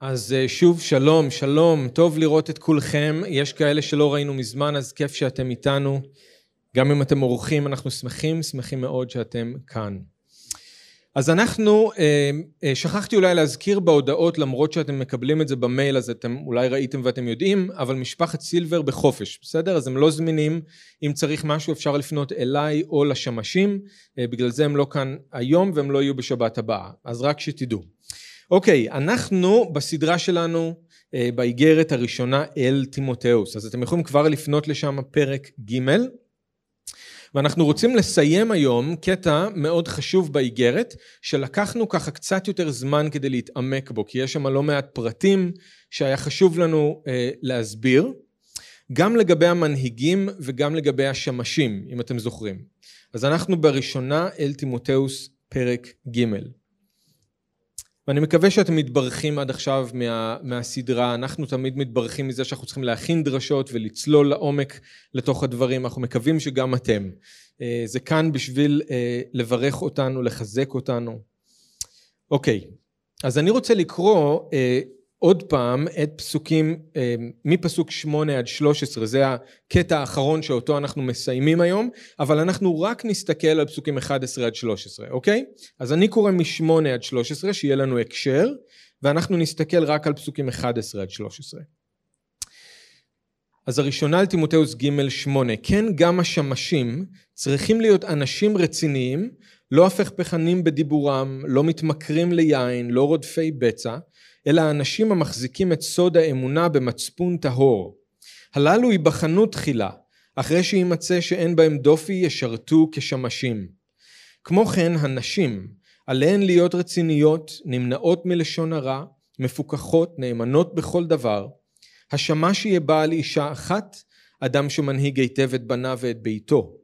אז אה, שוב שלום, שלום, טוב לראות את כולכם. יש כאלה שלא ראינו מזמן, אז כיף שאתם איתנו. גם אם אתם אורחים, אנחנו שמחים, שמחים מאוד שאתם כאן. אז אנחנו, אה, אה, שכחתי אולי להזכיר בהודעות, למרות שאתם מקבלים את זה במייל, אז אתם אולי ראיתם ואתם יודעים, אבל משפחת סילבר בחופש, בסדר? אז הם לא זמינים, אם צריך משהו אפשר לפנות אליי או לשמשים, בגלל זה הם לא כאן היום והם לא יהיו בשבת הבאה, אז רק שתדעו. אוקיי, אנחנו בסדרה שלנו אה, באיגרת הראשונה אל תימותאוס, אז אתם יכולים כבר לפנות לשם פרק ג' ואנחנו רוצים לסיים היום קטע מאוד חשוב באיגרת שלקחנו ככה קצת יותר זמן כדי להתעמק בו כי יש שם לא מעט פרטים שהיה חשוב לנו אה, להסביר גם לגבי המנהיגים וגם לגבי השמשים אם אתם זוכרים. אז אנחנו בראשונה אל תימותאוס פרק ג' ואני מקווה שאתם מתברכים עד עכשיו מה, מהסדרה, אנחנו תמיד מתברכים מזה שאנחנו צריכים להכין דרשות ולצלול לעומק לתוך הדברים, אנחנו מקווים שגם אתם. אה, זה כאן בשביל אה, לברך אותנו, לחזק אותנו. אוקיי, אז אני רוצה לקרוא אה, עוד פעם את פסוקים אה, מפסוק 8 עד 13 זה הקטע האחרון שאותו אנחנו מסיימים היום אבל אנחנו רק נסתכל על פסוקים 11 עד 13 אוקיי? אז אני קורא מ-8 עד 13 שיהיה לנו הקשר ואנחנו נסתכל רק על פסוקים 11 עד 13 אז הראשונה על תימותאוס ג' 8 כן גם השמשים צריכים להיות אנשים רציניים לא הפכפכנים בדיבורם לא מתמכרים ליין לא רודפי בצע אלא האנשים המחזיקים את סוד האמונה במצפון טהור. הללו ייבחנו תחילה, אחרי שימצא שאין בהם דופי ישרתו כשמשים. כמו כן הנשים, עליהן להיות רציניות, נמנעות מלשון הרע, מפוקחות, נאמנות בכל דבר. השמש יהיה בעל אישה אחת, אדם שמנהיג היטב את בניו ואת ביתו.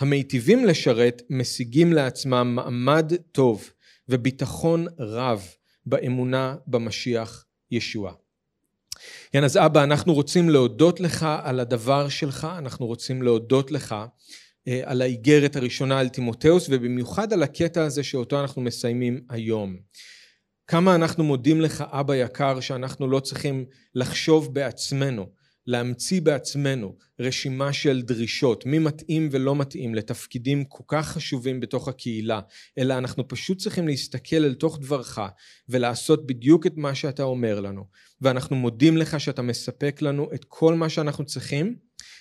המיטיבים לשרת משיגים לעצמם מעמד טוב וביטחון רב באמונה במשיח ישוע. כן, אז אבא, אנחנו רוצים להודות לך על הדבר שלך, אנחנו רוצים להודות לך אה, על האיגרת הראשונה על תימותאוס, ובמיוחד על הקטע הזה שאותו אנחנו מסיימים היום. כמה אנחנו מודים לך, אבא יקר, שאנחנו לא צריכים לחשוב בעצמנו, להמציא בעצמנו רשימה של דרישות, מי מתאים ולא מתאים לתפקידים כל כך חשובים בתוך הקהילה, אלא אנחנו פשוט צריכים להסתכל אל תוך דברך ולעשות בדיוק את מה שאתה אומר לנו. ואנחנו מודים לך שאתה מספק לנו את כל מה שאנחנו צריכים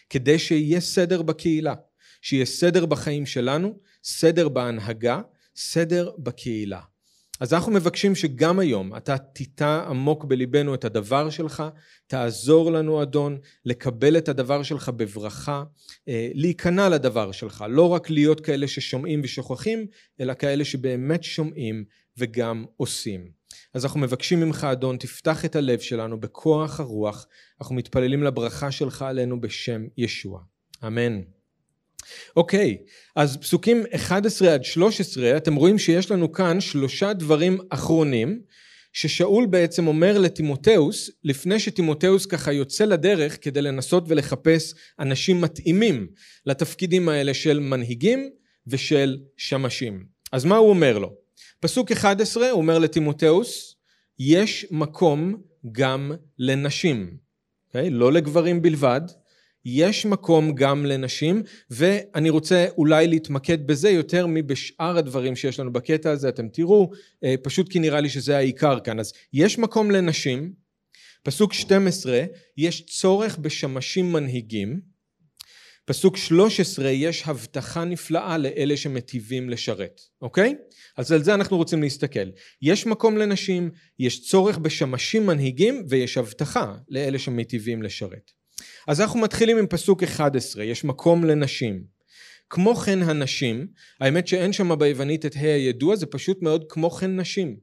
כדי שיהיה סדר בקהילה, שיהיה סדר בחיים שלנו, סדר בהנהגה, סדר בקהילה. אז אנחנו מבקשים שגם היום אתה תיטע עמוק בליבנו את הדבר שלך, תעזור לנו אדון לקבל את הדבר שלך בברכה, אה, להיכנע לדבר שלך, לא רק להיות כאלה ששומעים ושוכחים, אלא כאלה שבאמת שומעים וגם עושים. אז אנחנו מבקשים ממך אדון, תפתח את הלב שלנו בכוח הרוח, אנחנו מתפללים לברכה שלך עלינו בשם ישוע. אמן. אוקיי, אז פסוקים 11 עד 13, אתם רואים שיש לנו כאן שלושה דברים אחרונים, ששאול בעצם אומר לטימותאוס, לפני שטימותאוס ככה יוצא לדרך כדי לנסות ולחפש אנשים מתאימים לתפקידים האלה של מנהיגים ושל שמשים. אז מה הוא אומר לו? פסוק 11 הוא אומר לטימותאוס, יש מקום גם לנשים, okay? אוקיי? לא לגברים בלבד, יש מקום גם לנשים ואני רוצה אולי להתמקד בזה יותר מבשאר הדברים שיש לנו בקטע הזה. אתם תראו אה, פשוט כי נראה לי שזה העיקר כאן. אז יש מקום לנשים פסוק 12 יש צורך בשמשים מנהיגים. פסוק 13 יש הבטחה נפלאה לאלה שמטיבים לשרת אוקיי? אז על זה אנחנו רוצים להסתכל. יש מקום לנשים יש צורך בשמשים מנהיגים ויש הבטחה לאלה שמטיבים לשרת אז אנחנו מתחילים עם פסוק 11, יש מקום לנשים. כמו כן הנשים, האמת שאין שם ביוונית את ה' הידוע, זה פשוט מאוד כמו כן נשים.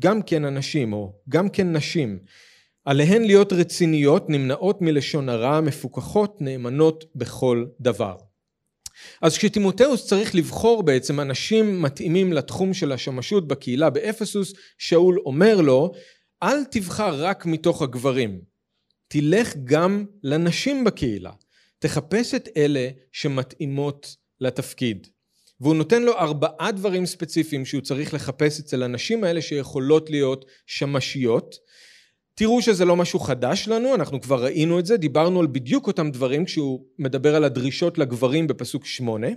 גם כן הנשים, או גם כן נשים. עליהן להיות רציניות, נמנעות מלשון הרע, מפוקחות, נאמנות בכל דבר. אז כשטימותאוס צריך לבחור בעצם אנשים מתאימים לתחום של השמשות בקהילה באפסוס, שאול אומר לו, אל תבחר רק מתוך הגברים. תלך גם לנשים בקהילה. תחפש את אלה שמתאימות לתפקיד. והוא נותן לו ארבעה דברים ספציפיים שהוא צריך לחפש אצל הנשים האלה שיכולות להיות שמשיות. תראו שזה לא משהו חדש לנו, אנחנו כבר ראינו את זה, דיברנו על בדיוק אותם דברים כשהוא מדבר על הדרישות לגברים בפסוק שמונה.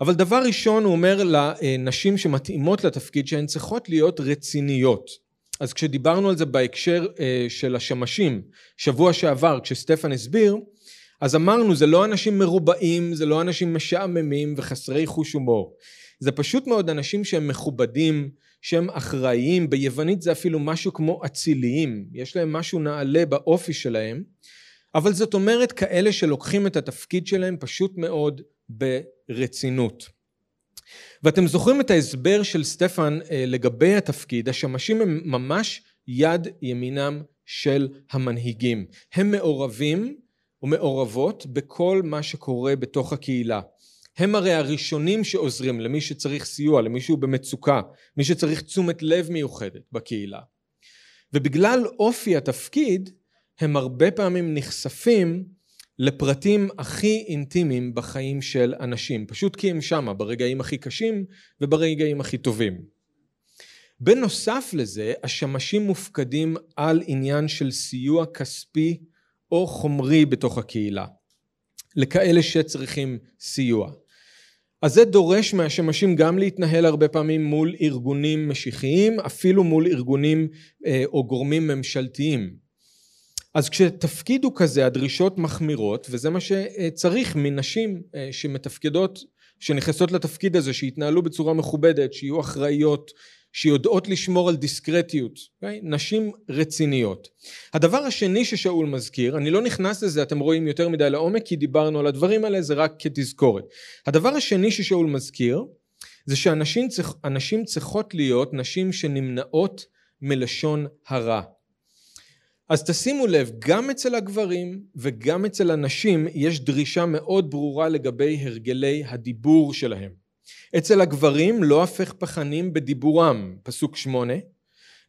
אבל דבר ראשון הוא אומר לנשים שמתאימות לתפקיד שהן צריכות להיות רציניות. אז כשדיברנו על זה בהקשר אה, של השמשים, שבוע שעבר כשסטפן הסביר, אז אמרנו זה לא אנשים מרובעים, זה לא אנשים משעממים וחסרי חוש הומור. זה פשוט מאוד אנשים שהם מכובדים, שהם אחראיים, ביוונית זה אפילו משהו כמו אציליים, יש להם משהו נעלה באופי שלהם, אבל זאת אומרת כאלה שלוקחים את התפקיד שלהם פשוט מאוד ברצינות. ואתם זוכרים את ההסבר של סטפן אה, לגבי התפקיד, השמשים הם ממש יד ימינם של המנהיגים. הם מעורבים ומעורבות בכל מה שקורה בתוך הקהילה. הם הרי הראשונים שעוזרים למי שצריך סיוע, למי שהוא במצוקה, מי שצריך תשומת לב מיוחדת בקהילה. ובגלל אופי התפקיד, הם הרבה פעמים נחשפים לפרטים הכי אינטימיים בחיים של אנשים, פשוט כי הם שמה ברגעים הכי קשים וברגעים הכי טובים. בנוסף לזה, השמשים מופקדים על עניין של סיוע כספי או חומרי בתוך הקהילה, לכאלה שצריכים סיוע. אז זה דורש מהשמשים גם להתנהל הרבה פעמים מול ארגונים משיחיים, אפילו מול ארגונים אה, או גורמים ממשלתיים. אז כשתפקיד הוא כזה הדרישות מחמירות וזה מה שצריך מנשים אה, שמתפקדות שנכנסות לתפקיד הזה שיתנהלו בצורה מכובדת שיהיו אחראיות שיודעות לשמור על דיסקרטיות okay? אוקיי? נשים רציניות הדבר השני ששאול מזכיר אני לא נכנס לזה אתם רואים יותר מדי לעומק כי דיברנו על הדברים האלה זה רק כתזכורת הדבר השני ששאול מזכיר זה שאנשים צריכ, צריכות להיות נשים שנמנעות מלשון הרע אז תשימו לב, גם אצל הגברים וגם אצל הנשים יש דרישה מאוד ברורה לגבי הרגלי הדיבור שלהם. אצל הגברים לא הפך פחנים בדיבורם, פסוק שמונה,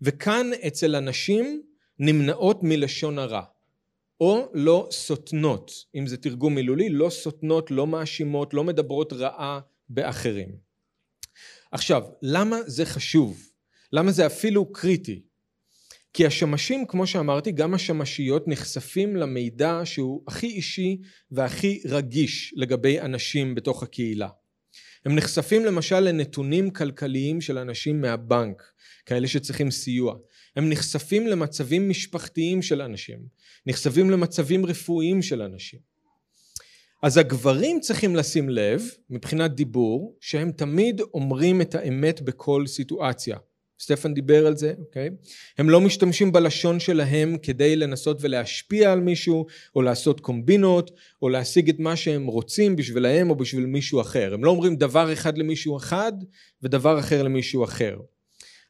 וכאן אצל הנשים נמנעות מלשון הרע, או לא סותנות, אם זה תרגום מילולי, לא סותנות, לא מאשימות, לא מדברות רעה באחרים. עכשיו, למה זה חשוב? למה זה אפילו קריטי? כי השמשים, כמו שאמרתי, גם השמשיות נחשפים למידע שהוא הכי אישי והכי רגיש לגבי אנשים בתוך הקהילה. הם נחשפים למשל לנתונים כלכליים של אנשים מהבנק, כאלה שצריכים סיוע. הם נחשפים למצבים משפחתיים של אנשים, נחשפים למצבים רפואיים של אנשים. אז הגברים צריכים לשים לב, מבחינת דיבור, שהם תמיד אומרים את האמת בכל סיטואציה. סטפן דיבר על זה, אוקיי? הם לא משתמשים בלשון שלהם כדי לנסות ולהשפיע על מישהו, או לעשות קומבינות, או להשיג את מה שהם רוצים בשבילהם או בשביל מישהו אחר. הם לא אומרים דבר אחד למישהו אחד ודבר אחר למישהו אחר.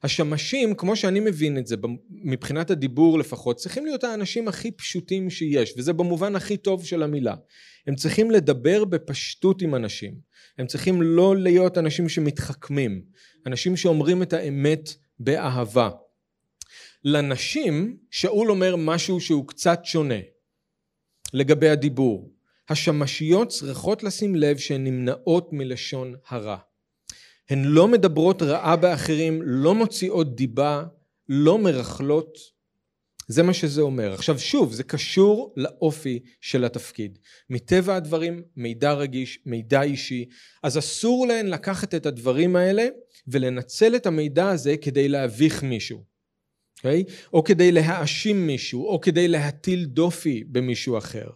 השמשים, כמו שאני מבין את זה, מבחינת הדיבור לפחות, צריכים להיות האנשים הכי פשוטים שיש, וזה במובן הכי טוב של המילה. הם צריכים לדבר בפשטות עם אנשים. הם צריכים לא להיות אנשים שמתחכמים, אנשים שאומרים את האמת באהבה. לנשים שאול אומר משהו שהוא קצת שונה לגבי הדיבור. השמשיות צריכות לשים לב שהן נמנעות מלשון הרע. הן לא מדברות רעה באחרים, לא מוציאות דיבה, לא מרכלות. זה מה שזה אומר. עכשיו שוב, זה קשור לאופי של התפקיד. מטבע הדברים, מידע רגיש, מידע אישי, אז אסור להן לקחת את הדברים האלה ולנצל את המידע הזה כדי להביך מישהו, okay? אוקיי? או כדי להאשים מישהו, או כדי להטיל דופי במישהו אחר.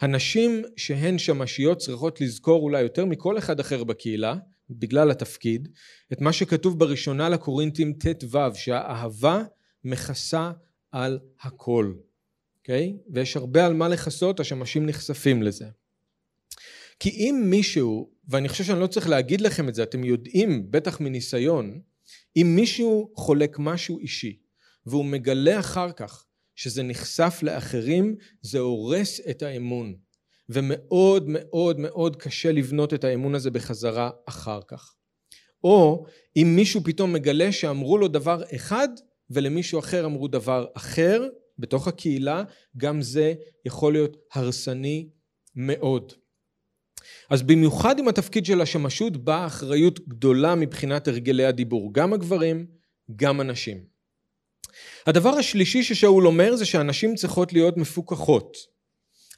הנשים שהן שמשיות צריכות לזכור אולי יותר מכל אחד אחר בקהילה, בגלל התפקיד, את מה שכתוב בראשונה לקורינתים ט"ו, שהאהבה מכסה על הכל, אוקיי? Okay? ויש הרבה על מה לכסות, השמשים נחשפים לזה. כי אם מישהו, ואני חושב שאני לא צריך להגיד לכם את זה, אתם יודעים, בטח מניסיון, אם מישהו חולק משהו אישי, והוא מגלה אחר כך שזה נחשף לאחרים, זה הורס את האמון. ומאוד מאוד מאוד קשה לבנות את האמון הזה בחזרה אחר כך. או אם מישהו פתאום מגלה שאמרו לו דבר אחד ולמישהו אחר אמרו דבר אחר בתוך הקהילה, גם זה יכול להיות הרסני מאוד. אז במיוחד עם התפקיד של השמשות באה אחריות גדולה מבחינת הרגלי הדיבור, גם הגברים, גם הנשים. הדבר השלישי ששאול אומר זה שהנשים צריכות להיות מפוקחות.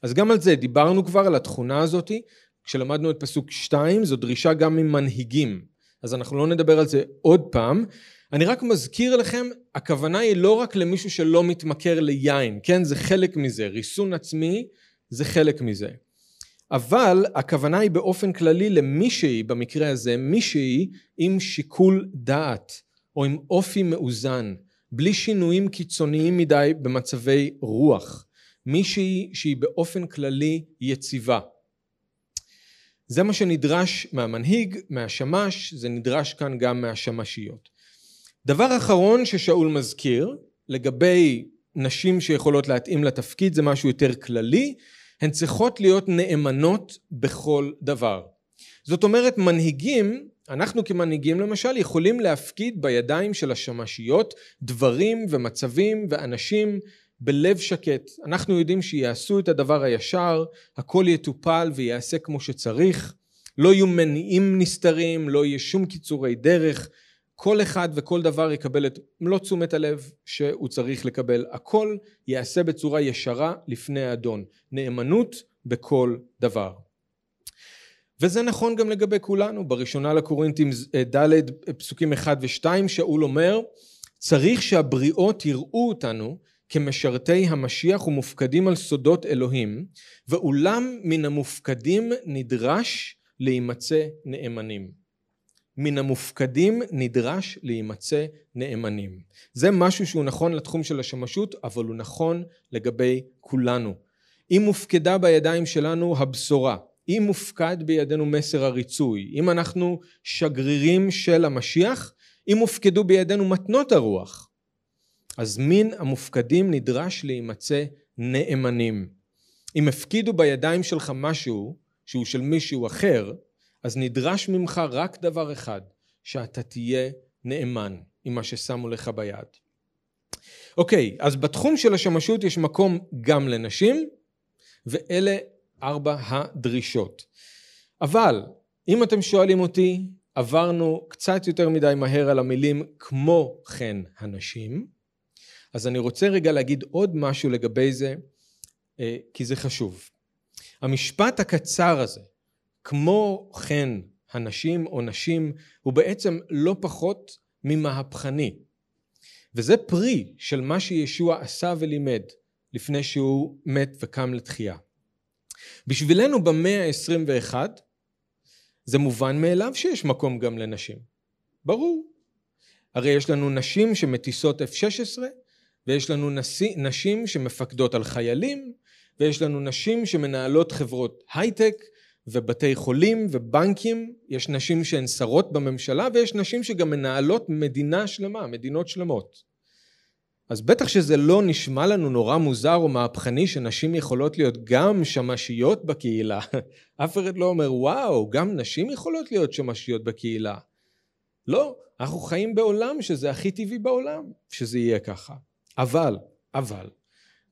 אז גם על זה דיברנו כבר, על התכונה הזאתי, כשלמדנו את פסוק 2, זו דרישה גם ממנהיגים. אז אנחנו לא נדבר על זה עוד פעם. אני רק מזכיר לכם, הכוונה היא לא רק למישהו שלא מתמכר ליין, כן? זה חלק מזה. ריסון עצמי זה חלק מזה. אבל הכוונה היא באופן כללי למישהי, במקרה הזה, מישהי עם שיקול דעת, או עם אופי מאוזן, בלי שינויים קיצוניים מדי במצבי רוח. מישהי שהיא באופן כללי יציבה. זה מה שנדרש מהמנהיג, מהשמש, זה נדרש כאן גם מהשמשיות. דבר אחרון ששאול מזכיר לגבי נשים שיכולות להתאים לתפקיד זה משהו יותר כללי, הן צריכות להיות נאמנות בכל דבר. זאת אומרת מנהיגים, אנחנו כמנהיגים למשל יכולים להפקיד בידיים של השמשיות דברים ומצבים ואנשים בלב שקט. אנחנו יודעים שיעשו את הדבר הישר, הכל יטופל ויעשה כמו שצריך, לא יהיו מניעים נסתרים, לא יהיה שום קיצורי דרך, כל אחד וכל דבר יקבל את מלוא תשומת הלב שהוא צריך לקבל. הכל ייעשה בצורה ישרה לפני האדון. נאמנות בכל דבר. וזה נכון גם לגבי כולנו. בראשונה לקורינטים ד' פסוקים 1 ו-2 שאול אומר צריך שהבריאות יראו אותנו כמשרתי המשיח ומופקדים על סודות אלוהים ואולם מן המופקדים נדרש להימצא נאמנים. מן המופקדים נדרש להימצא נאמנים. זה משהו שהוא נכון לתחום של השמשות, אבל הוא נכון לגבי כולנו. אם מופקדה בידיים שלנו הבשורה, אם מופקד בידינו מסר הריצוי, אם אנחנו שגרירים של המשיח, אם הופקדו בידינו מתנות הרוח, אז מן המופקדים נדרש להימצא נאמנים. אם הפקידו בידיים שלך משהו שהוא של מישהו אחר, אז נדרש ממך רק דבר אחד, שאתה תהיה נאמן עם מה ששמו לך ביד. אוקיי, אז בתחום של השמשות יש מקום גם לנשים, ואלה ארבע הדרישות. אבל אם אתם שואלים אותי, עברנו קצת יותר מדי מהר על המילים כמו כן הנשים, אז אני רוצה רגע להגיד עוד משהו לגבי זה, אה, כי זה חשוב. המשפט הקצר הזה, כמו כן הנשים או נשים הוא בעצם לא פחות ממהפכני. וזה פרי של מה שישוע עשה ולימד לפני שהוא מת וקם לתחייה. בשבילנו במאה ה-21 זה מובן מאליו שיש מקום גם לנשים. ברור. הרי יש לנו נשים שמטיסות F-16 ויש לנו נשי, נשים שמפקדות על חיילים ויש לנו נשים שמנהלות חברות הייטק ובתי חולים ובנקים, יש נשים שהן שרות בממשלה ויש נשים שגם מנהלות מדינה שלמה, מדינות שלמות. אז בטח שזה לא נשמע לנו נורא מוזר או מהפכני שנשים יכולות להיות גם שמשיות בקהילה. אף אחד לא אומר וואו, גם נשים יכולות להיות שמשיות בקהילה. לא, אנחנו חיים בעולם שזה הכי טבעי בעולם שזה יהיה ככה. אבל, אבל,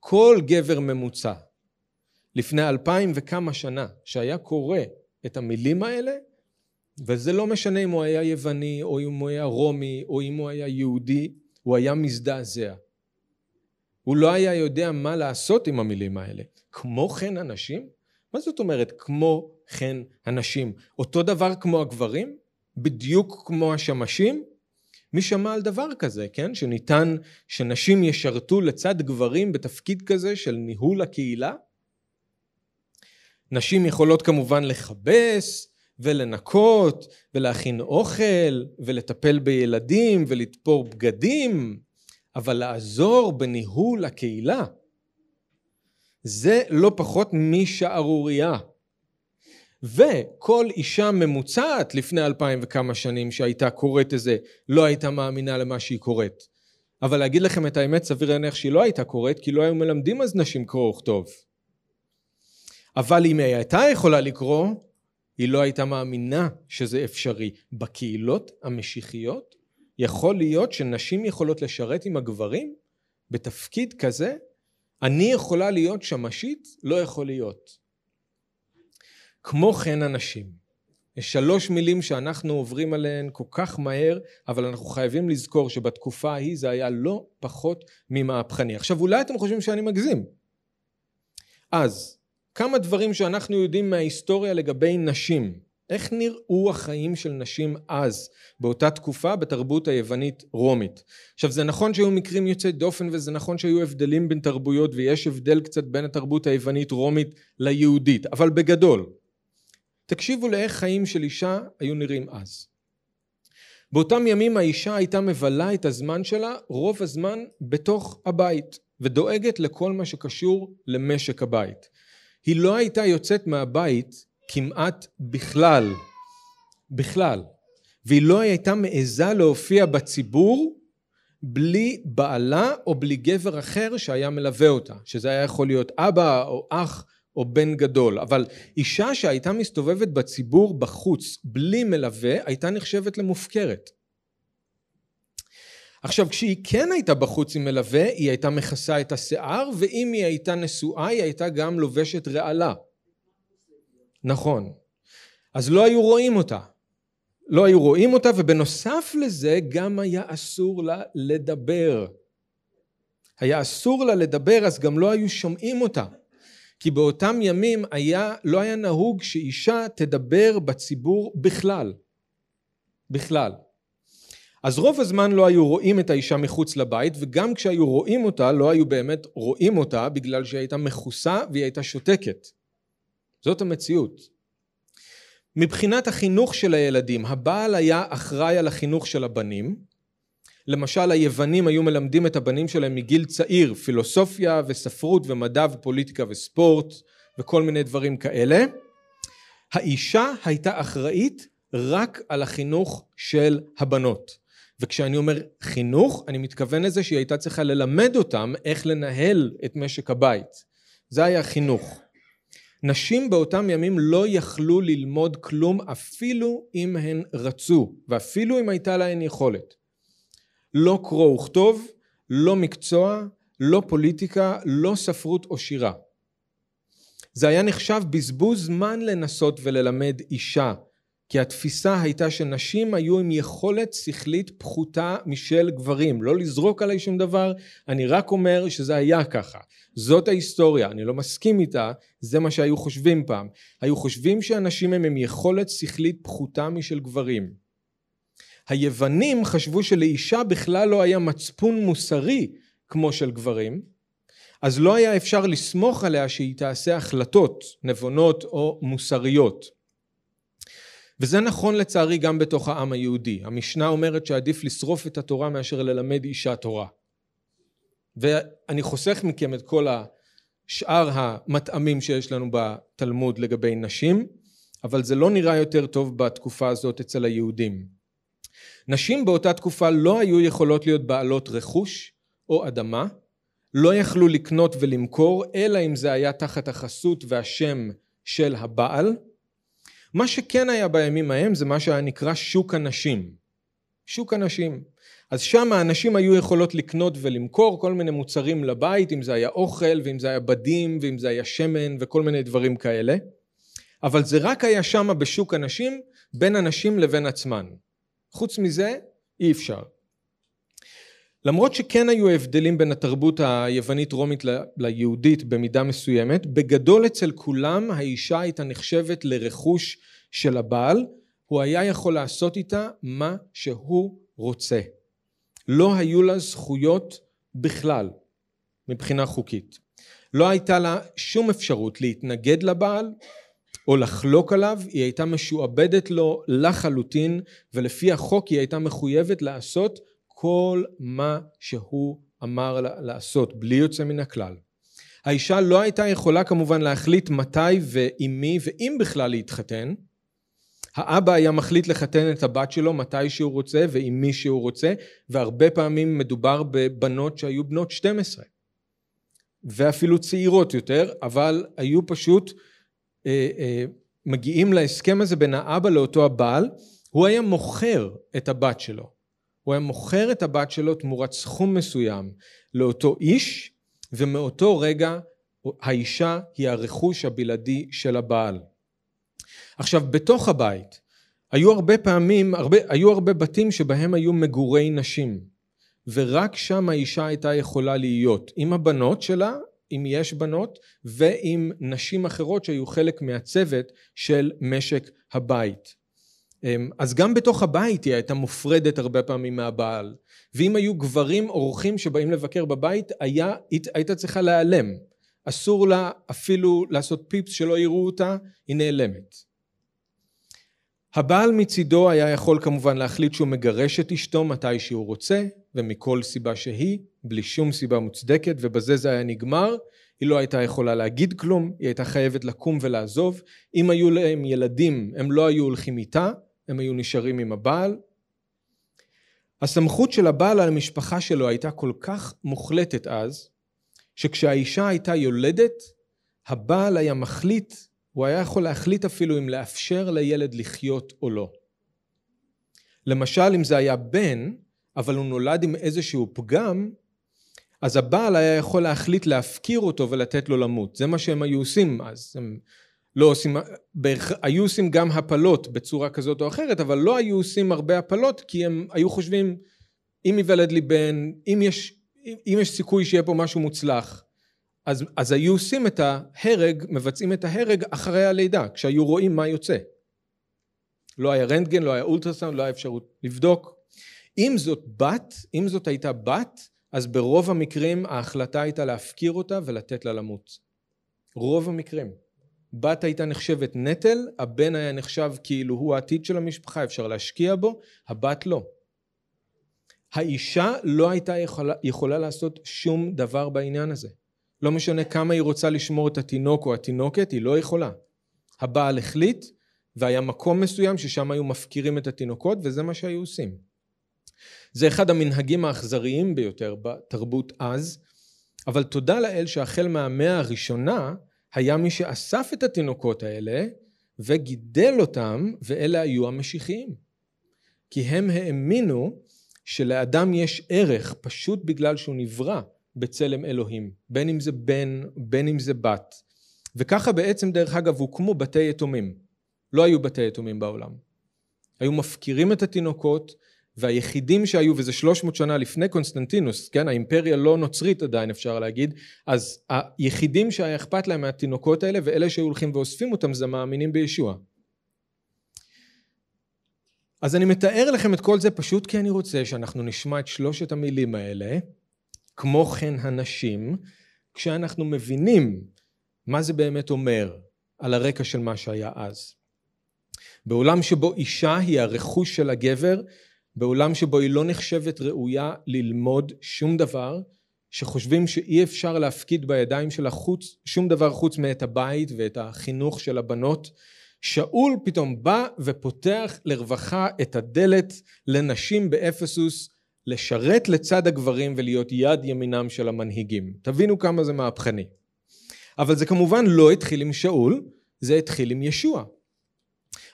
כל גבר ממוצע לפני אלפיים וכמה שנה, שהיה קורא את המילים האלה, וזה לא משנה אם הוא היה יווני, או אם הוא היה רומי, או אם הוא היה יהודי, הוא היה מזדעזע. הוא לא היה יודע מה לעשות עם המילים האלה. כמו כן הנשים? מה זאת אומרת כמו כן הנשים? אותו דבר כמו הגברים? בדיוק כמו השמשים? מי שמע על דבר כזה, כן? שניתן שנשים ישרתו לצד גברים בתפקיד כזה של ניהול הקהילה? נשים יכולות כמובן לכבס ולנקות ולהכין אוכל ולטפל בילדים ולתפור בגדים, אבל לעזור בניהול הקהילה זה לא פחות משערורייה. וכל אישה ממוצעת לפני אלפיים וכמה שנים שהייתה קוראת את זה לא הייתה מאמינה למה שהיא קוראת. אבל להגיד לכם את האמת סביר להניח שהיא לא הייתה קוראת כי לא היו מלמדים אז נשים קרוא וכתוב. אבל אם היא הייתה יכולה לקרוא, היא לא הייתה מאמינה שזה אפשרי. בקהילות המשיחיות יכול להיות שנשים יכולות לשרת עם הגברים בתפקיד כזה, אני יכולה להיות שמשית? לא יכול להיות. כמו כן הנשים. יש שלוש מילים שאנחנו עוברים עליהן כל כך מהר, אבל אנחנו חייבים לזכור שבתקופה ההיא זה היה לא פחות ממהפכני. עכשיו אולי אתם חושבים שאני מגזים. אז, כמה דברים שאנחנו יודעים מההיסטוריה לגבי נשים. איך נראו החיים של נשים אז, באותה תקופה, בתרבות היוונית רומית. עכשיו זה נכון שהיו מקרים יוצאי דופן וזה נכון שהיו הבדלים בין תרבויות ויש הבדל קצת בין התרבות היוונית רומית ליהודית, אבל בגדול, תקשיבו לאיך חיים של אישה היו נראים אז. באותם ימים האישה הייתה מבלה את הזמן שלה רוב הזמן בתוך הבית ודואגת לכל מה שקשור למשק הבית. היא לא הייתה יוצאת מהבית כמעט בכלל, בכלל, והיא לא הייתה מעיזה להופיע בציבור בלי בעלה או בלי גבר אחר שהיה מלווה אותה, שזה היה יכול להיות אבא או אח או בן גדול, אבל אישה שהייתה מסתובבת בציבור בחוץ בלי מלווה הייתה נחשבת למופקרת. עכשיו כשהיא כן הייתה בחוץ עם מלווה היא הייתה מכסה את השיער ואם היא הייתה נשואה היא הייתה גם לובשת רעלה. נכון. אז לא היו רואים אותה. לא היו רואים אותה ובנוסף לזה גם היה אסור לה לדבר. היה אסור לה לדבר אז גם לא היו שומעים אותה. כי באותם ימים היה, לא היה נהוג שאישה תדבר בציבור בכלל. בכלל. אז רוב הזמן לא היו רואים את האישה מחוץ לבית וגם כשהיו רואים אותה לא היו באמת רואים אותה בגלל שהיא הייתה מכוסה והיא הייתה שותקת. זאת המציאות. מבחינת החינוך של הילדים הבעל היה אחראי על החינוך של הבנים למשל היוונים היו מלמדים את הבנים שלהם מגיל צעיר פילוסופיה וספרות ומדע ופוליטיקה וספורט וכל מיני דברים כאלה. האישה הייתה אחראית רק על החינוך של הבנות. וכשאני אומר חינוך אני מתכוון לזה שהיא הייתה צריכה ללמד אותם איך לנהל את משק הבית. זה היה חינוך. נשים באותם ימים לא יכלו ללמוד כלום אפילו אם הן רצו ואפילו אם הייתה להן יכולת. לא קרוא וכתוב, לא מקצוע, לא פוליטיקה, לא ספרות או שירה. זה היה נחשב בזבוז זמן לנסות וללמד אישה, כי התפיסה הייתה שנשים היו עם יכולת שכלית פחותה משל גברים. לא לזרוק עליי שום דבר, אני רק אומר שזה היה ככה. זאת ההיסטוריה, אני לא מסכים איתה, זה מה שהיו חושבים פעם. היו חושבים שאנשים הם עם יכולת שכלית פחותה משל גברים. היוונים חשבו שלאישה בכלל לא היה מצפון מוסרי כמו של גברים, אז לא היה אפשר לסמוך עליה שהיא תעשה החלטות נבונות או מוסריות. וזה נכון לצערי גם בתוך העם היהודי. המשנה אומרת שעדיף לשרוף את התורה מאשר ללמד אישה תורה. ואני חוסך מכם את כל השאר המטעמים שיש לנו בתלמוד לגבי נשים, אבל זה לא נראה יותר טוב בתקופה הזאת אצל היהודים. נשים באותה תקופה לא היו יכולות להיות בעלות רכוש או אדמה, לא יכלו לקנות ולמכור, אלא אם זה היה תחת החסות והשם של הבעל. מה שכן היה בימים ההם זה מה שהיה נקרא שוק הנשים. שוק הנשים. אז שם האנשים היו יכולות לקנות ולמכור כל מיני מוצרים לבית, אם זה היה אוכל ואם זה היה בדים ואם זה היה שמן וכל מיני דברים כאלה. אבל זה רק היה שם בשוק הנשים בין הנשים לבין עצמן. חוץ מזה אי אפשר. למרות שכן היו הבדלים בין התרבות היוונית רומית ליהודית במידה מסוימת, בגדול אצל כולם האישה הייתה נחשבת לרכוש של הבעל, הוא היה יכול לעשות איתה מה שהוא רוצה. לא היו לה זכויות בכלל מבחינה חוקית. לא הייתה לה שום אפשרות להתנגד לבעל או לחלוק עליו, היא הייתה משועבדת לו לחלוטין, ולפי החוק היא הייתה מחויבת לעשות כל מה שהוא אמר לעשות, בלי יוצא מן הכלל. האישה לא הייתה יכולה כמובן להחליט מתי ועם מי ואם בכלל להתחתן. האבא היה מחליט לחתן את הבת שלו מתי שהוא רוצה ועם מי שהוא רוצה, והרבה פעמים מדובר בבנות שהיו בנות 12 ואפילו צעירות יותר, אבל היו פשוט אה, אה, מגיעים להסכם הזה בין האבא לאותו הבעל, הוא היה מוכר את הבת שלו. הוא היה מוכר את הבת שלו תמורת סכום מסוים לאותו איש, ומאותו רגע האישה היא הרכוש הבלעדי של הבעל. עכשיו, בתוך הבית, היו הרבה פעמים, הרבה, היו הרבה בתים שבהם היו מגורי נשים, ורק שם האישה הייתה יכולה להיות, עם הבנות שלה, אם יש בנות, ועם נשים אחרות שהיו חלק מהצוות של משק הבית. אמ, אז גם בתוך הבית היא הייתה מופרדת הרבה פעמים מהבעל, ואם היו גברים אורחים שבאים לבקר בבית, היה, הייתה צריכה להיעלם. אסור לה אפילו לעשות פיפס שלא יראו אותה, היא נעלמת. הבעל מצידו היה יכול כמובן להחליט שהוא מגרש את אשתו מתי שהוא רוצה ומכל סיבה שהיא, בלי שום סיבה מוצדקת ובזה זה היה נגמר. היא לא הייתה יכולה להגיד כלום, היא הייתה חייבת לקום ולעזוב. אם היו להם ילדים הם לא היו הולכים איתה, הם היו נשארים עם הבעל. הסמכות של הבעל על המשפחה שלו הייתה כל כך מוחלטת אז, שכשהאישה הייתה יולדת, הבעל היה מחליט הוא היה יכול להחליט אפילו אם לאפשר לילד לחיות או לא. למשל אם זה היה בן, אבל הוא נולד עם איזשהו פגם, אז הבעל היה יכול להחליט להפקיר אותו ולתת לו למות. זה מה שהם היו עושים אז. הם לא עושים, היו עושים גם הפלות בצורה כזאת או אחרת, אבל לא היו עושים הרבה הפלות כי הם היו חושבים אם ייוולד לי בן, אם יש, אם יש סיכוי שיהיה פה משהו מוצלח, אז, אז היו עושים את ההרג, מבצעים את ההרג אחרי הלידה, כשהיו רואים מה יוצא. לא היה רנטגן, לא היה אולטרסאונד, לא היה אפשרות לבדוק. אם זאת בת, אם זאת הייתה בת, אז ברוב המקרים ההחלטה הייתה להפקיר אותה ולתת לה למות. רוב המקרים. בת הייתה נחשבת נטל, הבן היה נחשב כאילו הוא העתיד של המשפחה, אפשר להשקיע בו, הבת לא. האישה לא הייתה יכולה, יכולה לעשות שום דבר בעניין הזה. לא משנה כמה היא רוצה לשמור את התינוק או התינוקת, היא לא יכולה. הבעל החליט והיה מקום מסוים ששם היו מפקירים את התינוקות וזה מה שהיו עושים. זה אחד המנהגים האכזריים ביותר בתרבות אז, אבל תודה לאל שהחל מהמאה הראשונה היה מי שאסף את התינוקות האלה וגידל אותם ואלה היו המשיחיים. כי הם האמינו שלאדם יש ערך פשוט בגלל שהוא נברא בצלם אלוהים, בין אם זה בן, בין אם זה בת. וככה בעצם דרך אגב הוקמו בתי יתומים. לא היו בתי יתומים בעולם. היו מפקירים את התינוקות והיחידים שהיו, וזה 300 שנה לפני קונסטנטינוס, כן, האימפריה לא נוצרית עדיין אפשר להגיד, אז היחידים שהיה אכפת להם מהתינוקות האלה ואלה שהיו הולכים ואוספים אותם זה מאמינים בישוע. אז אני מתאר לכם את כל זה פשוט כי אני רוצה שאנחנו נשמע את שלושת המילים האלה כמו כן הנשים, כשאנחנו מבינים מה זה באמת אומר על הרקע של מה שהיה אז. בעולם שבו אישה היא הרכוש של הגבר, בעולם שבו היא לא נחשבת ראויה ללמוד שום דבר, שחושבים שאי אפשר להפקיד בידיים שלה חוץ, שום דבר חוץ מאת הבית ואת החינוך של הבנות, שאול פתאום בא ופותח לרווחה את הדלת לנשים באפסוס לשרת לצד הגברים ולהיות יד ימינם של המנהיגים. תבינו כמה זה מהפכני. אבל זה כמובן לא התחיל עם שאול, זה התחיל עם ישוע.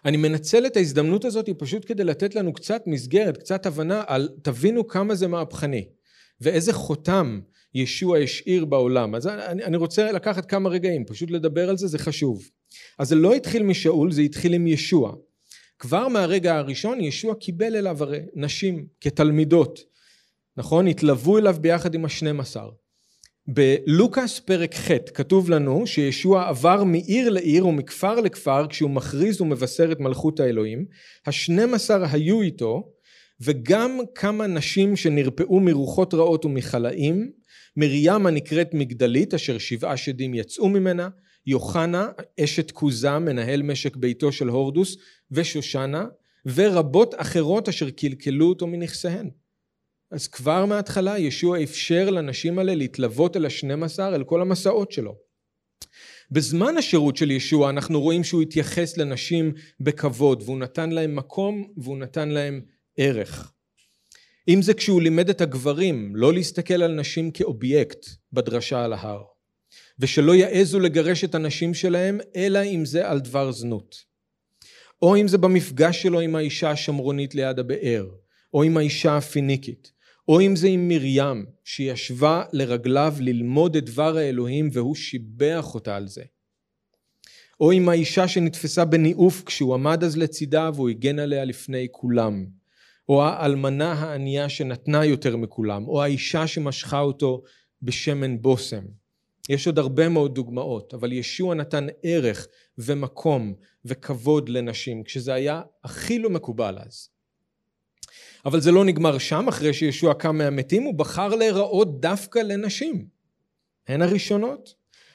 אני מנצל את ההזדמנות הזאת פשוט כדי לתת לנו קצת מסגרת, קצת הבנה על תבינו כמה זה מהפכני ואיזה חותם ישוע השאיר בעולם. אז אני, אני רוצה לקחת כמה רגעים, פשוט לדבר על זה, זה חשוב. אז זה לא התחיל משאול, זה התחיל עם ישוע. כבר מהרגע הראשון ישוע קיבל אליו הרי נשים כתלמידות, נכון? התלוו אליו ביחד עם השנים עשר. בלוקאס פרק ח' כתוב לנו שישוע עבר מעיר לעיר ומכפר לכפר כשהוא מכריז ומבשר את מלכות האלוהים. השנים עשר היו איתו וגם כמה נשים שנרפאו מרוחות רעות ומחלאים, מרים הנקראת מגדלית אשר שבעה שדים יצאו ממנה, יוחנה אשת כוזה מנהל משק ביתו של הורדוס ושושנה ורבות אחרות אשר קלקלו אותו מנכסיהן. אז כבר מההתחלה ישוע אפשר לנשים האלה להתלוות אל השנים עשר אל כל המסעות שלו. בזמן השירות של ישוע אנחנו רואים שהוא התייחס לנשים בכבוד והוא נתן להם מקום והוא נתן להם ערך. אם זה כשהוא לימד את הגברים לא להסתכל על נשים כאובייקט בדרשה על ההר ושלא יעזו לגרש את הנשים שלהם אלא אם זה על דבר זנות או אם זה במפגש שלו עם האישה השמרונית ליד הבאר או עם האישה הפיניקית או אם זה עם מרים שישבה לרגליו ללמוד את דבר האלוהים והוא שיבח אותה על זה או עם האישה שנתפסה בניאוף כשהוא עמד אז לצידה והוא הגן עליה לפני כולם, או האלמנה הענייה שנתנה יותר מכולם, או האישה שמשכה אותו בשמן בושם. יש עוד הרבה מאוד דוגמאות, אבל ישוע נתן ערך ומקום וכבוד לנשים, כשזה היה הכי לא מקובל אז. אבל זה לא נגמר שם, אחרי שישוע קם מהמתים, הוא בחר להיראות דווקא לנשים. הן הראשונות.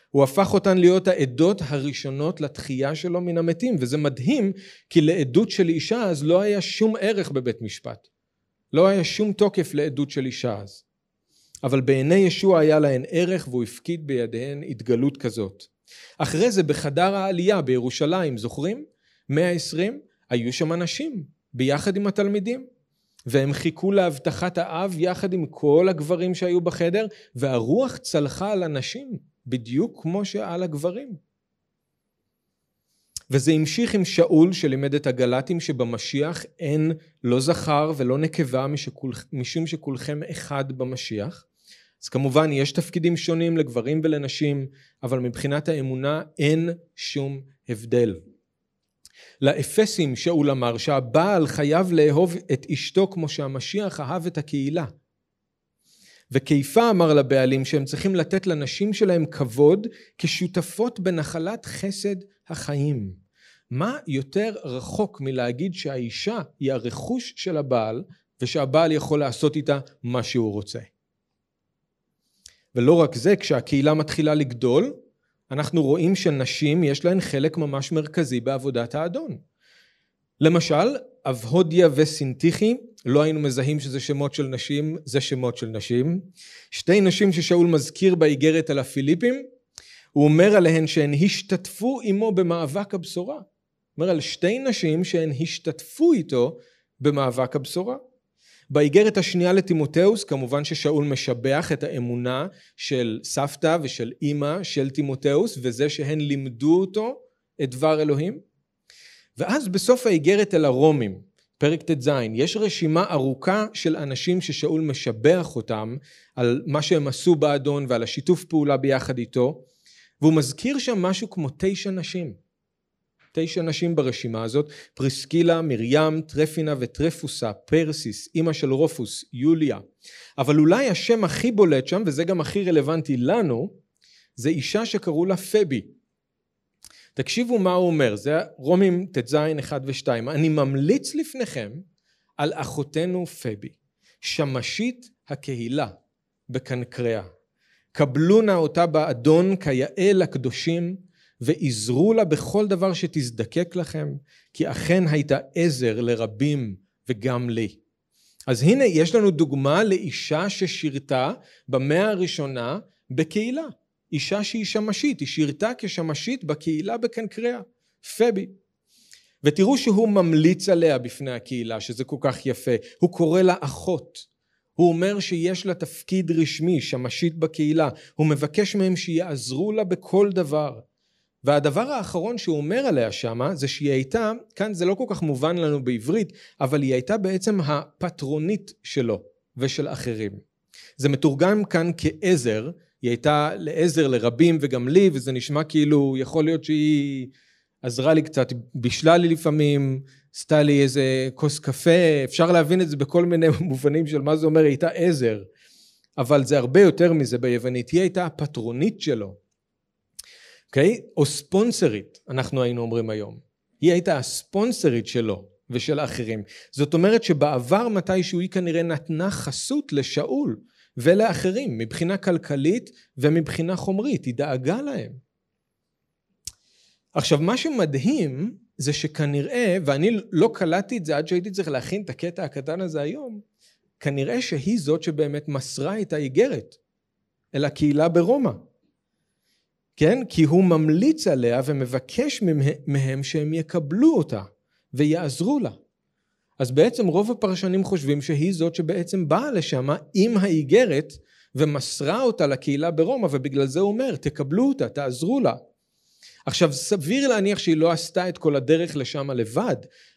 הוא הפך אותן להיות העדות הראשונות לתחייה שלו מן המתים, וזה מדהים, כי לעדות של אישה אז לא היה שום ערך בבית משפט. לא היה שום תוקף לעדות של אישה אז. אבל בעיני ישוע היה להן ערך והוא הפקיד בידיהן התגלות כזאת. אחרי זה בחדר העלייה בירושלים, זוכרים? 120, היו שם אנשים ביחד עם התלמידים. והם חיכו להבטחת האב יחד עם כל הגברים שהיו בחדר, והרוח צלחה על הנשים, בדיוק כמו שעל הגברים. וזה המשיך עם שאול שלימד את הגלטים שבמשיח אין לא זכר ולא נקבה משום שכולכם אחד במשיח. אז כמובן יש תפקידים שונים לגברים ולנשים, אבל מבחינת האמונה אין שום הבדל. לאפסים שאול אמר שהבעל חייב לאהוב את אשתו כמו שהמשיח אהב את הקהילה. וקיפה אמר לבעלים שהם צריכים לתת לנשים שלהם כבוד כשותפות בנחלת חסד החיים. מה יותר רחוק מלהגיד שהאישה היא הרכוש של הבעל ושהבעל יכול לעשות איתה מה שהוא רוצה. ולא רק זה, כשהקהילה מתחילה לגדול, אנחנו רואים שנשים יש להן חלק ממש מרכזי בעבודת האדון. למשל, אבהודיה וסינתיחי, לא היינו מזהים שזה שמות של נשים, זה שמות של נשים. שתי נשים ששאול מזכיר באיגרת על הפיליפים, הוא אומר עליהן שהן השתתפו עמו במאבק הבשורה. הוא אומר על שתי נשים שהן השתתפו איתו במאבק הבשורה. באיגרת השנייה לטימותאוס כמובן ששאול משבח את האמונה של סבתא ושל אימא של טימותאוס וזה שהן לימדו אותו את דבר אלוהים. ואז בסוף האיגרת אל הרומים, פרק ט"ז, יש רשימה ארוכה של אנשים ששאול משבח אותם על מה שהם עשו באדון ועל השיתוף פעולה ביחד איתו, והוא מזכיר שם משהו כמו תשע נשים. תשע נשים ברשימה הזאת, פריסקילה, מרים, טרפינה וטרפוסה, פרסיס, אימא של רופוס, יוליה. אבל אולי השם הכי בולט שם, וזה גם הכי רלוונטי לנו, זה אישה שקראו לה פבי. תקשיבו מה הוא אומר, זה רומים ט"ז 1 ו-2. אני ממליץ לפניכם על אחותנו פבי, שמשית הקהילה בקנקריה. קבלו נא אותה באדון כיאה לקדושים ועזרו לה בכל דבר שתזדקק לכם, כי אכן הייתה עזר לרבים וגם לי. אז הנה יש לנו דוגמה לאישה ששירתה במאה הראשונה בקהילה. אישה שהיא שמשית, היא שירתה כשמשית בקהילה בקנקריה, פבי. ותראו שהוא ממליץ עליה בפני הקהילה, שזה כל כך יפה. הוא קורא לה אחות. הוא אומר שיש לה תפקיד רשמי, שמשית בקהילה. הוא מבקש מהם שיעזרו לה בכל דבר. והדבר האחרון שהוא אומר עליה שמה זה שהיא הייתה, כאן זה לא כל כך מובן לנו בעברית, אבל היא הייתה בעצם הפטרונית שלו ושל אחרים. זה מתורגם כאן כעזר, היא הייתה לעזר לרבים וגם לי, וזה נשמע כאילו יכול להיות שהיא עזרה לי קצת, בישלה לי לפעמים, עשתה לי איזה כוס קפה, אפשר להבין את זה בכל מיני מובנים של מה זה אומר, היא הייתה עזר, אבל זה הרבה יותר מזה ביוונית, היא הייתה הפטרונית שלו. אוקיי? או ספונסרית, אנחנו היינו אומרים היום. היא הייתה הספונסרית שלו ושל האחרים. זאת אומרת שבעבר מתישהו היא כנראה נתנה חסות לשאול ולאחרים מבחינה כלכלית ומבחינה חומרית, היא דאגה להם. עכשיו מה שמדהים זה שכנראה, ואני לא קלטתי את זה עד שהייתי צריך להכין את הקטע הקטן הזה היום, כנראה שהיא זאת שבאמת מסרה את האיגרת אל הקהילה ברומא. כן? כי הוא ממליץ עליה ומבקש מהם שהם יקבלו אותה ויעזרו לה. אז בעצם רוב הפרשנים חושבים שהיא זאת שבעצם באה לשם עם האיגרת ומסרה אותה לקהילה ברומא ובגלל זה הוא אומר תקבלו אותה תעזרו לה. עכשיו סביר להניח שהיא לא עשתה את כל הדרך לשם לבד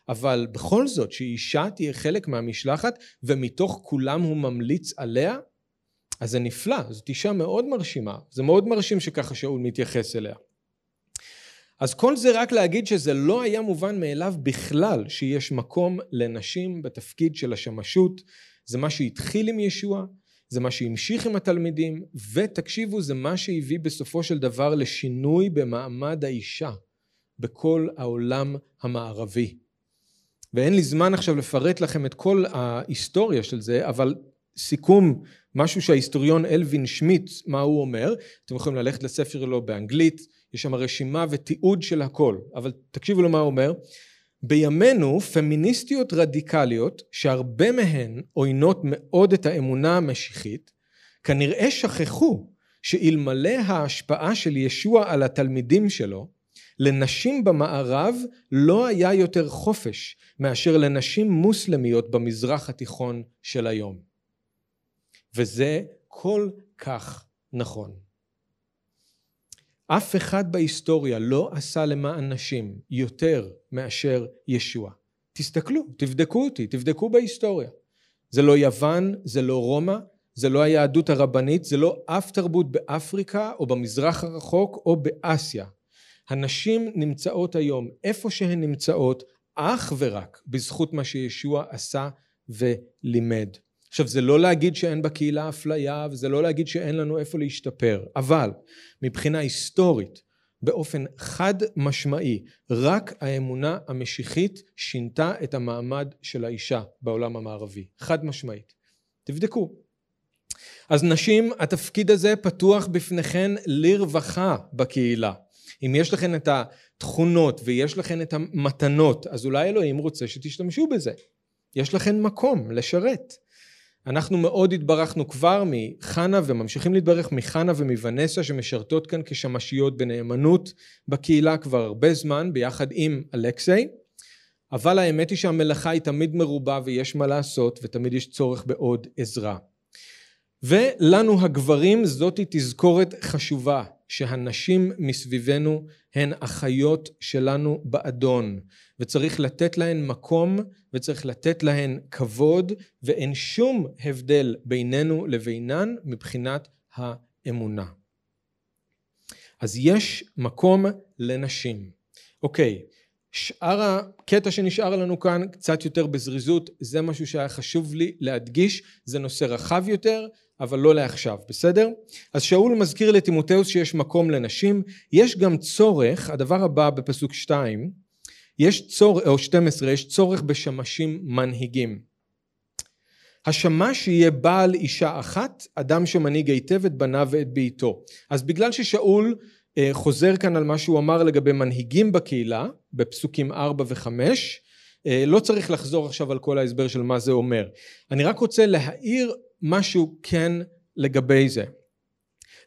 אבל בכל זאת שאישה תהיה חלק מהמשלחת ומתוך כולם הוא ממליץ עליה אז זה נפלא, זאת אישה מאוד מרשימה, זה מאוד מרשים שככה שאול מתייחס אליה. אז כל זה רק להגיד שזה לא היה מובן מאליו בכלל שיש מקום לנשים בתפקיד של השמשות. זה מה שהתחיל עם ישוע, זה מה שהמשיך עם התלמידים, ותקשיבו, זה מה שהביא בסופו של דבר לשינוי במעמד האישה בכל העולם המערבי. ואין לי זמן עכשיו לפרט לכם את כל ההיסטוריה של זה, אבל סיכום, משהו שההיסטוריון אלווין שמיט, מה הוא אומר, אתם יכולים ללכת לספר לו באנגלית, יש שם רשימה ותיעוד של הכל, אבל תקשיבו לו מה הוא אומר, בימינו פמיניסטיות רדיקליות שהרבה מהן עוינות מאוד את האמונה המשיחית כנראה שכחו שאלמלא ההשפעה של ישוע על התלמידים שלו לנשים במערב לא היה יותר חופש מאשר לנשים מוסלמיות במזרח התיכון של היום. וזה כל כך נכון. אף אחד בהיסטוריה לא עשה למען נשים יותר מאשר ישוע. תסתכלו, תבדקו אותי, תבדקו בהיסטוריה. זה לא יוון, זה לא רומא, זה לא היהדות הרבנית, זה לא אף תרבות באפריקה או במזרח הרחוק או באסיה. הנשים נמצאות היום איפה שהן נמצאות אך ורק בזכות מה שישוע עשה ולימד. עכשיו זה לא להגיד שאין בקהילה אפליה וזה לא להגיד שאין לנו איפה להשתפר, אבל מבחינה היסטורית באופן חד משמעי רק האמונה המשיחית שינתה את המעמד של האישה בעולם המערבי, חד משמעית. תבדקו. אז נשים התפקיד הזה פתוח בפניכן לרווחה בקהילה. אם יש לכן את התכונות ויש לכן את המתנות אז אולי אלוהים רוצה שתשתמשו בזה. יש לכן מקום לשרת. אנחנו מאוד התברכנו כבר מחנה וממשיכים להתברך מחנה ומוונסה שמשרתות כאן כשמשיות בנאמנות בקהילה כבר הרבה זמן ביחד עם אלכסיי אבל האמת היא שהמלאכה היא תמיד מרובה ויש מה לעשות ותמיד יש צורך בעוד עזרה. ולנו הגברים זאתי תזכורת חשובה שהנשים מסביבנו הן אחיות שלנו באדון וצריך לתת להן מקום וצריך לתת להן כבוד ואין שום הבדל בינינו לבינן מבחינת האמונה. אז יש מקום לנשים. אוקיי, שאר הקטע שנשאר לנו כאן קצת יותר בזריזות זה משהו שהיה חשוב לי להדגיש זה נושא רחב יותר אבל לא לעכשיו בסדר? אז שאול מזכיר לטימותאוס שיש מקום לנשים. יש גם צורך הדבר הבא בפסוק 2 יש צורך או 12 יש צורך בשמשים מנהיגים. השמש יהיה בעל אישה אחת אדם שמנהיג היטב את בניו ואת ביתו. אז בגלל ששאול חוזר כאן על מה שהוא אמר לגבי מנהיגים בקהילה בפסוקים 4 ו-5 אה, לא צריך לחזור עכשיו על כל ההסבר של מה זה אומר אני רק רוצה להעיר משהו כן לגבי זה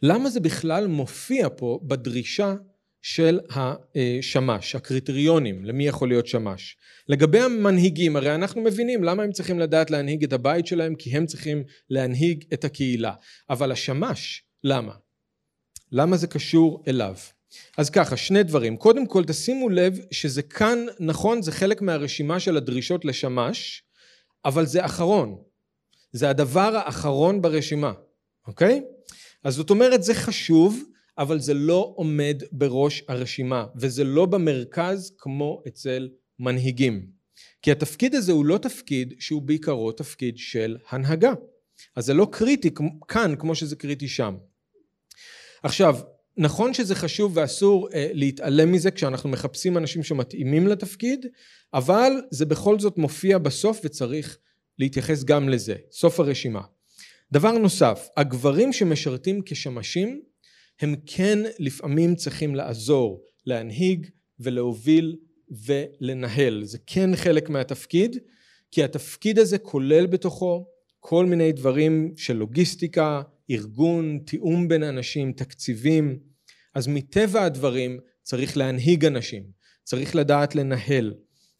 למה זה בכלל מופיע פה בדרישה של השמש, הקריטריונים למי יכול להיות שמש. לגבי המנהיגים, הרי אנחנו מבינים למה הם צריכים לדעת להנהיג את הבית שלהם, כי הם צריכים להנהיג את הקהילה. אבל השמש, למה? למה זה קשור אליו? אז ככה, שני דברים. קודם כל, תשימו לב שזה כאן, נכון, זה חלק מהרשימה של הדרישות לשמש, אבל זה אחרון. זה הדבר האחרון ברשימה, אוקיי? אז זאת אומרת, זה חשוב, אבל זה לא עומד בראש הרשימה, וזה לא במרכז כמו אצל מנהיגים. כי התפקיד הזה הוא לא תפקיד שהוא בעיקרו תפקיד של הנהגה. אז זה לא קריטי כאן כמו שזה קריטי שם. עכשיו, נכון שזה חשוב ואסור אה, להתעלם מזה כשאנחנו מחפשים אנשים שמתאימים לתפקיד, אבל זה בכל זאת מופיע בסוף וצריך להתייחס גם לזה, סוף הרשימה. דבר נוסף, הגברים שמשרתים כשמשים הם כן לפעמים צריכים לעזור, להנהיג ולהוביל ולנהל. זה כן חלק מהתפקיד, כי התפקיד הזה כולל בתוכו כל מיני דברים של לוגיסטיקה, ארגון, תיאום בין אנשים, תקציבים. אז מטבע הדברים צריך להנהיג אנשים, צריך לדעת לנהל.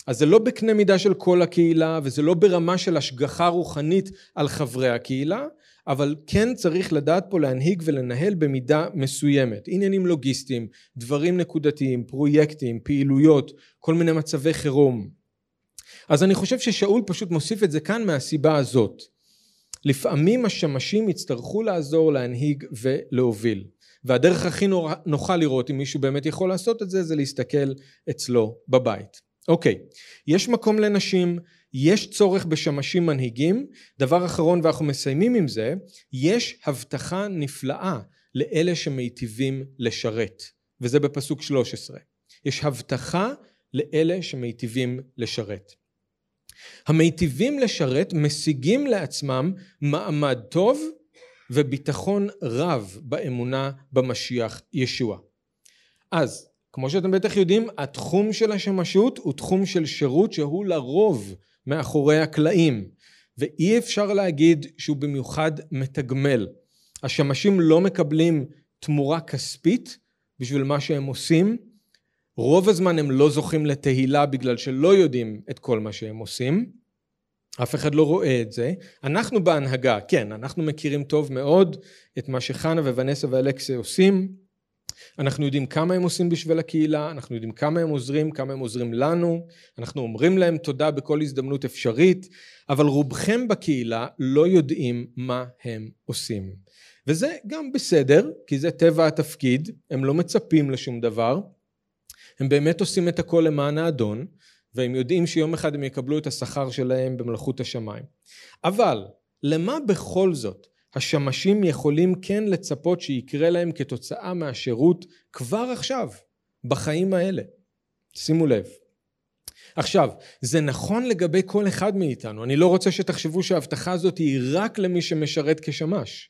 אז זה לא בקנה מידה של כל הקהילה וזה לא ברמה של השגחה רוחנית על חברי הקהילה, אבל כן צריך לדעת פה להנהיג ולנהל במידה מסוימת. עניינים לוגיסטיים, דברים נקודתיים, פרויקטים, פעילויות, כל מיני מצבי חירום. אז אני חושב ששאול פשוט מוסיף את זה כאן מהסיבה הזאת. לפעמים השמשים יצטרכו לעזור להנהיג ולהוביל. והדרך הכי נוחה לראות אם מישהו באמת יכול לעשות את זה, זה להסתכל אצלו בבית. אוקיי, יש מקום לנשים, יש צורך בשמשים מנהיגים, דבר אחרון ואנחנו מסיימים עם זה, יש הבטחה נפלאה לאלה שמיטיבים לשרת, וזה בפסוק 13. יש הבטחה לאלה שמיטיבים לשרת. המיטיבים לשרת משיגים לעצמם מעמד טוב וביטחון רב באמונה במשיח ישוע. אז כמו שאתם בטח יודעים התחום של השמשות הוא תחום של שירות שהוא לרוב מאחורי הקלעים ואי אפשר להגיד שהוא במיוחד מתגמל. השמשים לא מקבלים תמורה כספית בשביל מה שהם עושים רוב הזמן הם לא זוכים לתהילה בגלל שלא יודעים את כל מה שהם עושים אף אחד לא רואה את זה. אנחנו בהנהגה, כן, אנחנו מכירים טוב מאוד את מה שחנה וונסה ואלכסה עושים. אנחנו יודעים כמה הם עושים בשביל הקהילה, אנחנו יודעים כמה הם עוזרים, כמה הם עוזרים לנו, אנחנו אומרים להם תודה בכל הזדמנות אפשרית, אבל רובכם בקהילה לא יודעים מה הם עושים. וזה גם בסדר, כי זה טבע התפקיד, הם לא מצפים לשום דבר, הם באמת עושים את הכל למען האדון, והם יודעים שיום אחד הם יקבלו את השכר שלהם במלכות השמיים. אבל למה בכל זאת השמשים יכולים כן לצפות שיקרה להם כתוצאה מהשירות כבר עכשיו, בחיים האלה? שימו לב. עכשיו, זה נכון לגבי כל אחד מאיתנו, אני לא רוצה שתחשבו שההבטחה הזאת היא רק למי שמשרת כשמש.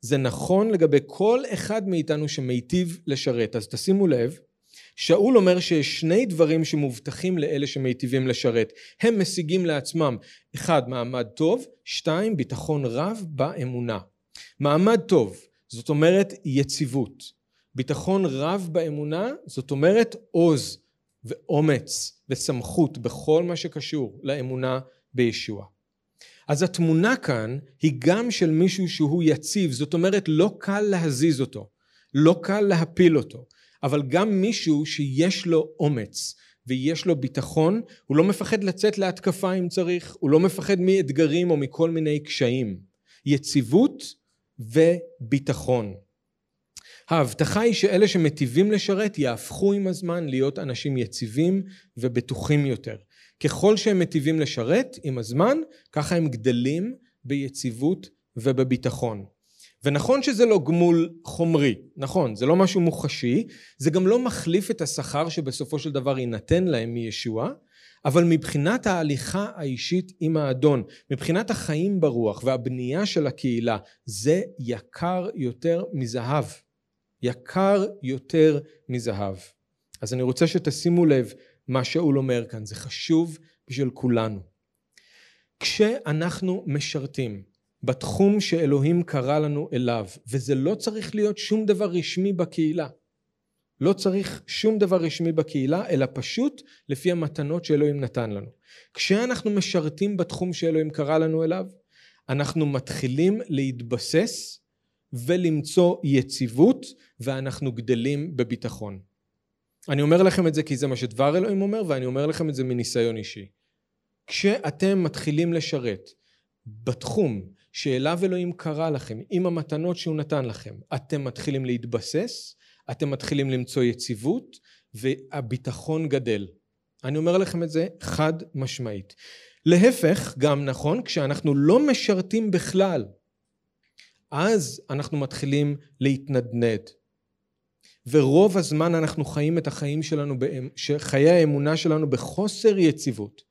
זה נכון לגבי כל אחד מאיתנו שמיטיב לשרת, אז תשימו לב שאול אומר שיש שני דברים שמובטחים לאלה שמיטיבים לשרת. הם משיגים לעצמם, אחד, מעמד טוב, שתיים, ביטחון רב באמונה. מעמד טוב, זאת אומרת יציבות. ביטחון רב באמונה, זאת אומרת עוז ואומץ וסמכות בכל מה שקשור לאמונה בישוע. אז התמונה כאן היא גם של מישהו שהוא יציב, זאת אומרת לא קל להזיז אותו, לא קל להפיל אותו. אבל גם מישהו שיש לו אומץ ויש לו ביטחון, הוא לא מפחד לצאת להתקפה אם צריך, הוא לא מפחד מאתגרים או מכל מיני קשיים. יציבות וביטחון. ההבטחה היא שאלה שמטיבים לשרת יהפכו עם הזמן להיות אנשים יציבים ובטוחים יותר. ככל שהם מטיבים לשרת עם הזמן, ככה הם גדלים ביציבות ובביטחון. ונכון שזה לא גמול חומרי, נכון, זה לא משהו מוחשי, זה גם לא מחליף את השכר שבסופו של דבר יינתן להם מישוע, אבל מבחינת ההליכה האישית עם האדון, מבחינת החיים ברוח והבנייה של הקהילה, זה יקר יותר מזהב. יקר יותר מזהב. אז אני רוצה שתשימו לב מה שאול אומר כאן, זה חשוב בשביל כולנו. כשאנחנו משרתים בתחום שאלוהים קרא לנו אליו, וזה לא צריך להיות שום דבר רשמי בקהילה. לא צריך שום דבר רשמי בקהילה, אלא פשוט לפי המתנות שאלוהים נתן לנו. כשאנחנו משרתים בתחום שאלוהים קרא לנו אליו, אנחנו מתחילים להתבסס ולמצוא יציבות, ואנחנו גדלים בביטחון. אני אומר לכם את זה כי זה מה שדבר אלוהים אומר, ואני אומר לכם את זה מניסיון אישי. כשאתם מתחילים לשרת בתחום שאליו אלוהים קרא לכם, עם המתנות שהוא נתן לכם, אתם מתחילים להתבסס, אתם מתחילים למצוא יציבות, והביטחון גדל. אני אומר לכם את זה חד משמעית. להפך, גם נכון, כשאנחנו לא משרתים בכלל, אז אנחנו מתחילים להתנדנד. ורוב הזמן אנחנו חיים את החיים שלנו, חיי האמונה שלנו בחוסר יציבות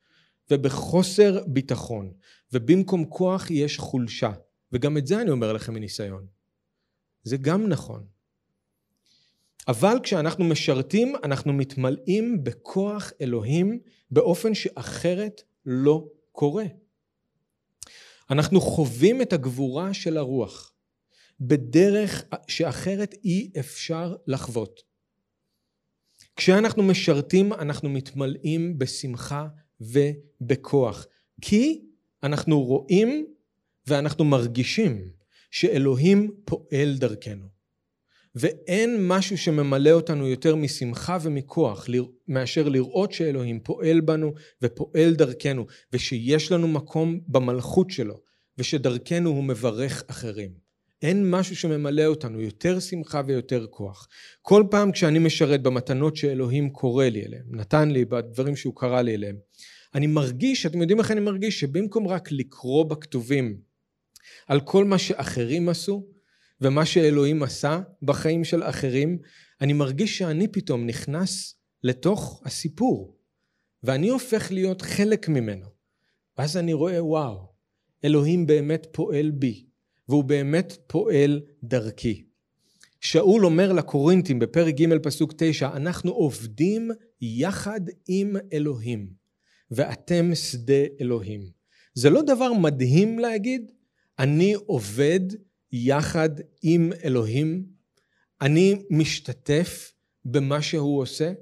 ובחוסר ביטחון. ובמקום כוח יש חולשה. וגם את זה אני אומר לכם מניסיון. זה גם נכון. אבל כשאנחנו משרתים, אנחנו מתמלאים בכוח אלוהים באופן שאחרת לא קורה. אנחנו חווים את הגבורה של הרוח בדרך שאחרת אי אפשר לחוות. כשאנחנו משרתים, אנחנו מתמלאים בשמחה ובכוח. כי אנחנו רואים ואנחנו מרגישים שאלוהים פועל דרכנו. ואין משהו שממלא אותנו יותר משמחה ומכוח מאשר לראות שאלוהים פועל בנו ופועל דרכנו ושיש לנו מקום במלכות שלו ושדרכנו הוא מברך אחרים. אין משהו שממלא אותנו יותר שמחה ויותר כוח. כל פעם כשאני משרת במתנות שאלוהים קורא לי אליהם, נתן לי בדברים שהוא קרא לי אליהם, אני מרגיש, אתם יודעים איך אני מרגיש? שבמקום רק לקרוא בכתובים על כל מה שאחרים עשו ומה שאלוהים עשה בחיים של אחרים, אני מרגיש שאני פתאום נכנס לתוך הסיפור ואני הופך להיות חלק ממנו. ואז אני רואה, וואו, אלוהים באמת פועל בי, והוא באמת פועל דרכי. שאול אומר לקורינתים בפרק ג' פסוק תשע, אנחנו עובדים יחד עם אלוהים, ואתם שדה אלוהים. זה לא דבר מדהים להגיד? אני עובד יחד עם אלוהים? אני משתתף במה שהוא עושה?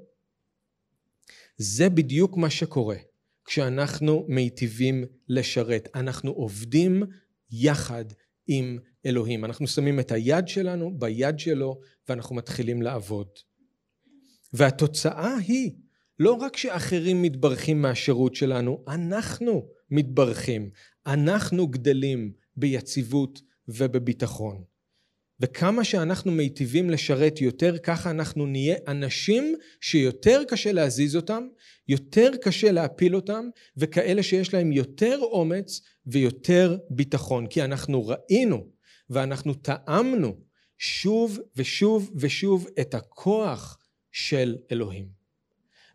זה בדיוק מה שקורה כשאנחנו מיטיבים לשרת. אנחנו עובדים יחד עם אלוהים. אנחנו שמים את היד שלנו ביד שלו ואנחנו מתחילים לעבוד. והתוצאה היא לא רק שאחרים מתברכים מהשירות שלנו, אנחנו מתברכים, אנחנו גדלים ביציבות ובביטחון. וכמה שאנחנו מיטיבים לשרת יותר, ככה אנחנו נהיה אנשים שיותר קשה להזיז אותם, יותר קשה להפיל אותם, וכאלה שיש להם יותר אומץ ויותר ביטחון. כי אנחנו ראינו ואנחנו טעמנו שוב ושוב ושוב את הכוח של אלוהים.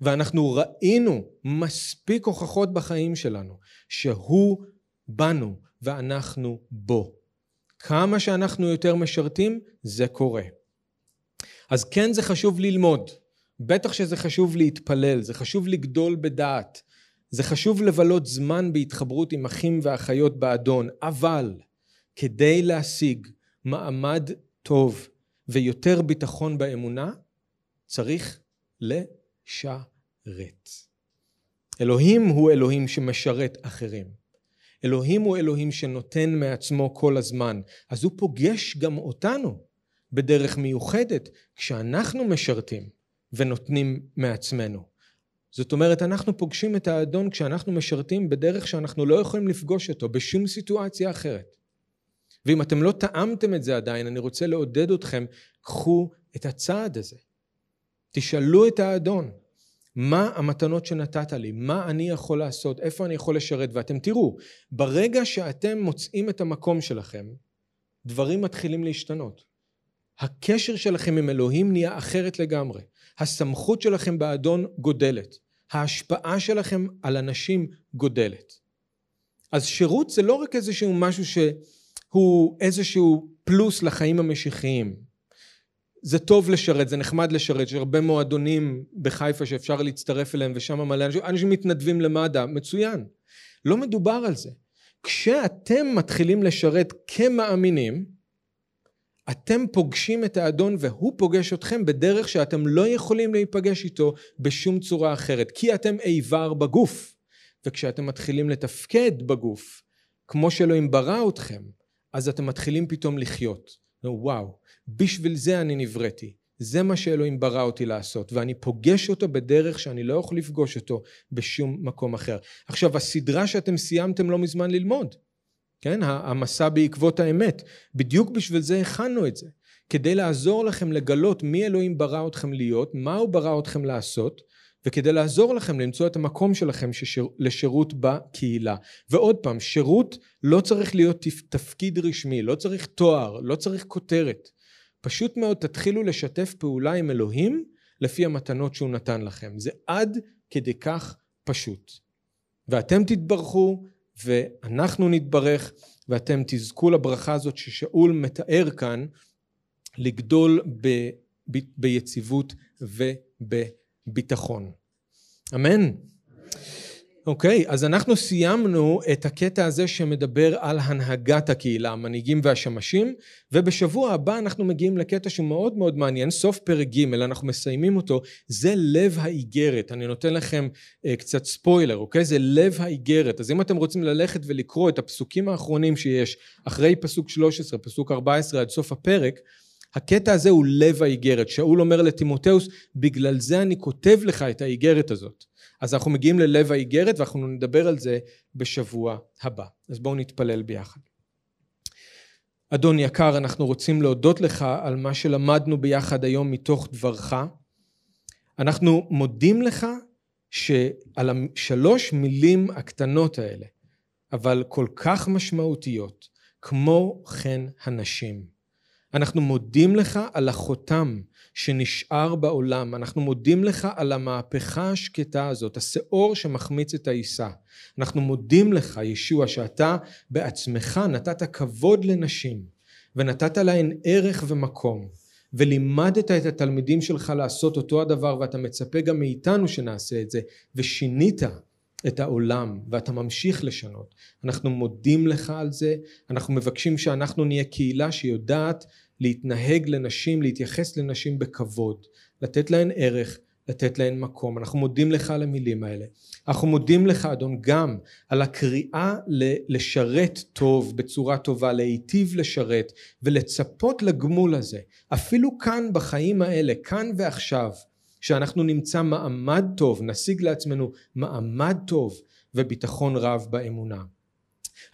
ואנחנו ראינו מספיק הוכחות בחיים שלנו שהוא בנו ואנחנו בו. כמה שאנחנו יותר משרתים, זה קורה. אז כן זה חשוב ללמוד, בטח שזה חשוב להתפלל, זה חשוב לגדול בדעת, זה חשוב לבלות זמן בהתחברות עם אחים ואחיות באדון, אבל כדי להשיג מעמד טוב ויותר ביטחון באמונה, צריך לשרת. אלוהים הוא אלוהים שמשרת אחרים. אלוהים הוא אלוהים שנותן מעצמו כל הזמן, אז הוא פוגש גם אותנו בדרך מיוחדת כשאנחנו משרתים ונותנים מעצמנו. זאת אומרת, אנחנו פוגשים את האדון כשאנחנו משרתים בדרך שאנחנו לא יכולים לפגוש אותו בשום סיטואציה אחרת. ואם אתם לא טעמתם את זה עדיין, אני רוצה לעודד אתכם, קחו את הצעד הזה. תשאלו את האדון, מה המתנות שנתת לי? מה אני יכול לעשות? איפה אני יכול לשרת? ואתם תראו, ברגע שאתם מוצאים את המקום שלכם, דברים מתחילים להשתנות. הקשר שלכם עם אלוהים נהיה אחרת לגמרי. הסמכות שלכם באדון גודלת. ההשפעה שלכם על אנשים גודלת. אז שירות זה לא רק איזשהו משהו שהוא איזשהו פלוס לחיים המשיחיים. זה טוב לשרת, זה נחמד לשרת, יש הרבה מועדונים בחיפה שאפשר להצטרף אליהם ושם מלא אנשים, אנשים מתנדבים למד"א, מצוין. לא מדובר על זה. כשאתם מתחילים לשרת כמאמינים, אתם פוגשים את האדון והוא פוגש אתכם בדרך שאתם לא יכולים להיפגש איתו בשום צורה אחרת, כי אתם איבר בגוף. וכשאתם מתחילים לתפקד בגוף, כמו שאלוהים ברא אתכם, אז אתם מתחילים פתאום לחיות. וואו, בשביל זה אני נבראתי. זה מה שאלוהים ברא אותי לעשות, ואני פוגש אותו בדרך שאני לא יכול לפגוש אותו בשום מקום אחר. עכשיו, הסדרה שאתם סיימתם לא מזמן ללמוד, כן? המסע בעקבות האמת, בדיוק בשביל זה הכנו את זה. כדי לעזור לכם לגלות מי אלוהים ברא אתכם להיות, מה הוא ברא אתכם לעשות, וכדי לעזור לכם למצוא את המקום שלכם ששיר, לשירות בקהילה. ועוד פעם, שירות לא צריך להיות תפקיד רשמי, לא צריך תואר, לא צריך כותרת. פשוט מאוד תתחילו לשתף פעולה עם אלוהים לפי המתנות שהוא נתן לכם. זה עד כדי כך פשוט. ואתם תתברכו ואנחנו נתברך ואתם תזכו לברכה הזאת ששאול מתאר כאן לגדול ב, ב, ביציבות ובביטחון. אמן. אוקיי, okay, אז אנחנו סיימנו את הקטע הזה שמדבר על הנהגת הקהילה, המנהיגים והשמשים, ובשבוע הבא אנחנו מגיעים לקטע שהוא מאוד מאוד מעניין, סוף פרק ג', אנחנו מסיימים אותו, זה לב האיגרת. אני נותן לכם uh, קצת ספוילר, אוקיי? זה לב האיגרת. אז אם אתם רוצים ללכת ולקרוא את הפסוקים האחרונים שיש, אחרי פסוק 13, פסוק 14 עד סוף הפרק, הקטע הזה הוא לב האיגרת. שאול אומר לטימותאוס, בגלל זה אני כותב לך את האיגרת הזאת. אז אנחנו מגיעים ללב האיגרת ואנחנו נדבר על זה בשבוע הבא. אז בואו נתפלל ביחד. אדון יקר, אנחנו רוצים להודות לך על מה שלמדנו ביחד היום מתוך דברך. אנחנו מודים לך שעל השלוש מילים הקטנות האלה, אבל כל כך משמעותיות, כמו כן הנשים. אנחנו מודים לך על החותם שנשאר בעולם, אנחנו מודים לך על המהפכה השקטה הזאת, השאור שמחמיץ את העיסה. אנחנו מודים לך, ישוע, שאתה בעצמך נתת כבוד לנשים, ונתת להן ערך ומקום, ולימדת את התלמידים שלך לעשות אותו הדבר, ואתה מצפה גם מאיתנו שנעשה את זה, ושינית את העולם ואתה ממשיך לשנות. אנחנו מודים לך על זה, אנחנו מבקשים שאנחנו נהיה קהילה שיודעת להתנהג לנשים, להתייחס לנשים בכבוד, לתת להן ערך, לתת להן מקום. אנחנו מודים לך על המילים האלה. אנחנו מודים לך אדון גם על הקריאה לשרת טוב בצורה טובה, להיטיב לשרת ולצפות לגמול הזה. אפילו כאן בחיים האלה, כאן ועכשיו, שאנחנו נמצא מעמד טוב, נשיג לעצמנו מעמד טוב וביטחון רב באמונה.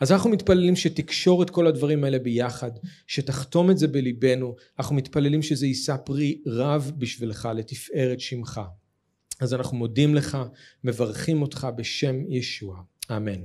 אז אנחנו מתפללים שתקשור את כל הדברים האלה ביחד, שתחתום את זה בליבנו, אנחנו מתפללים שזה יישא פרי רב בשבילך, לתפארת שמך. אז אנחנו מודים לך, מברכים אותך בשם ישוע. אמן.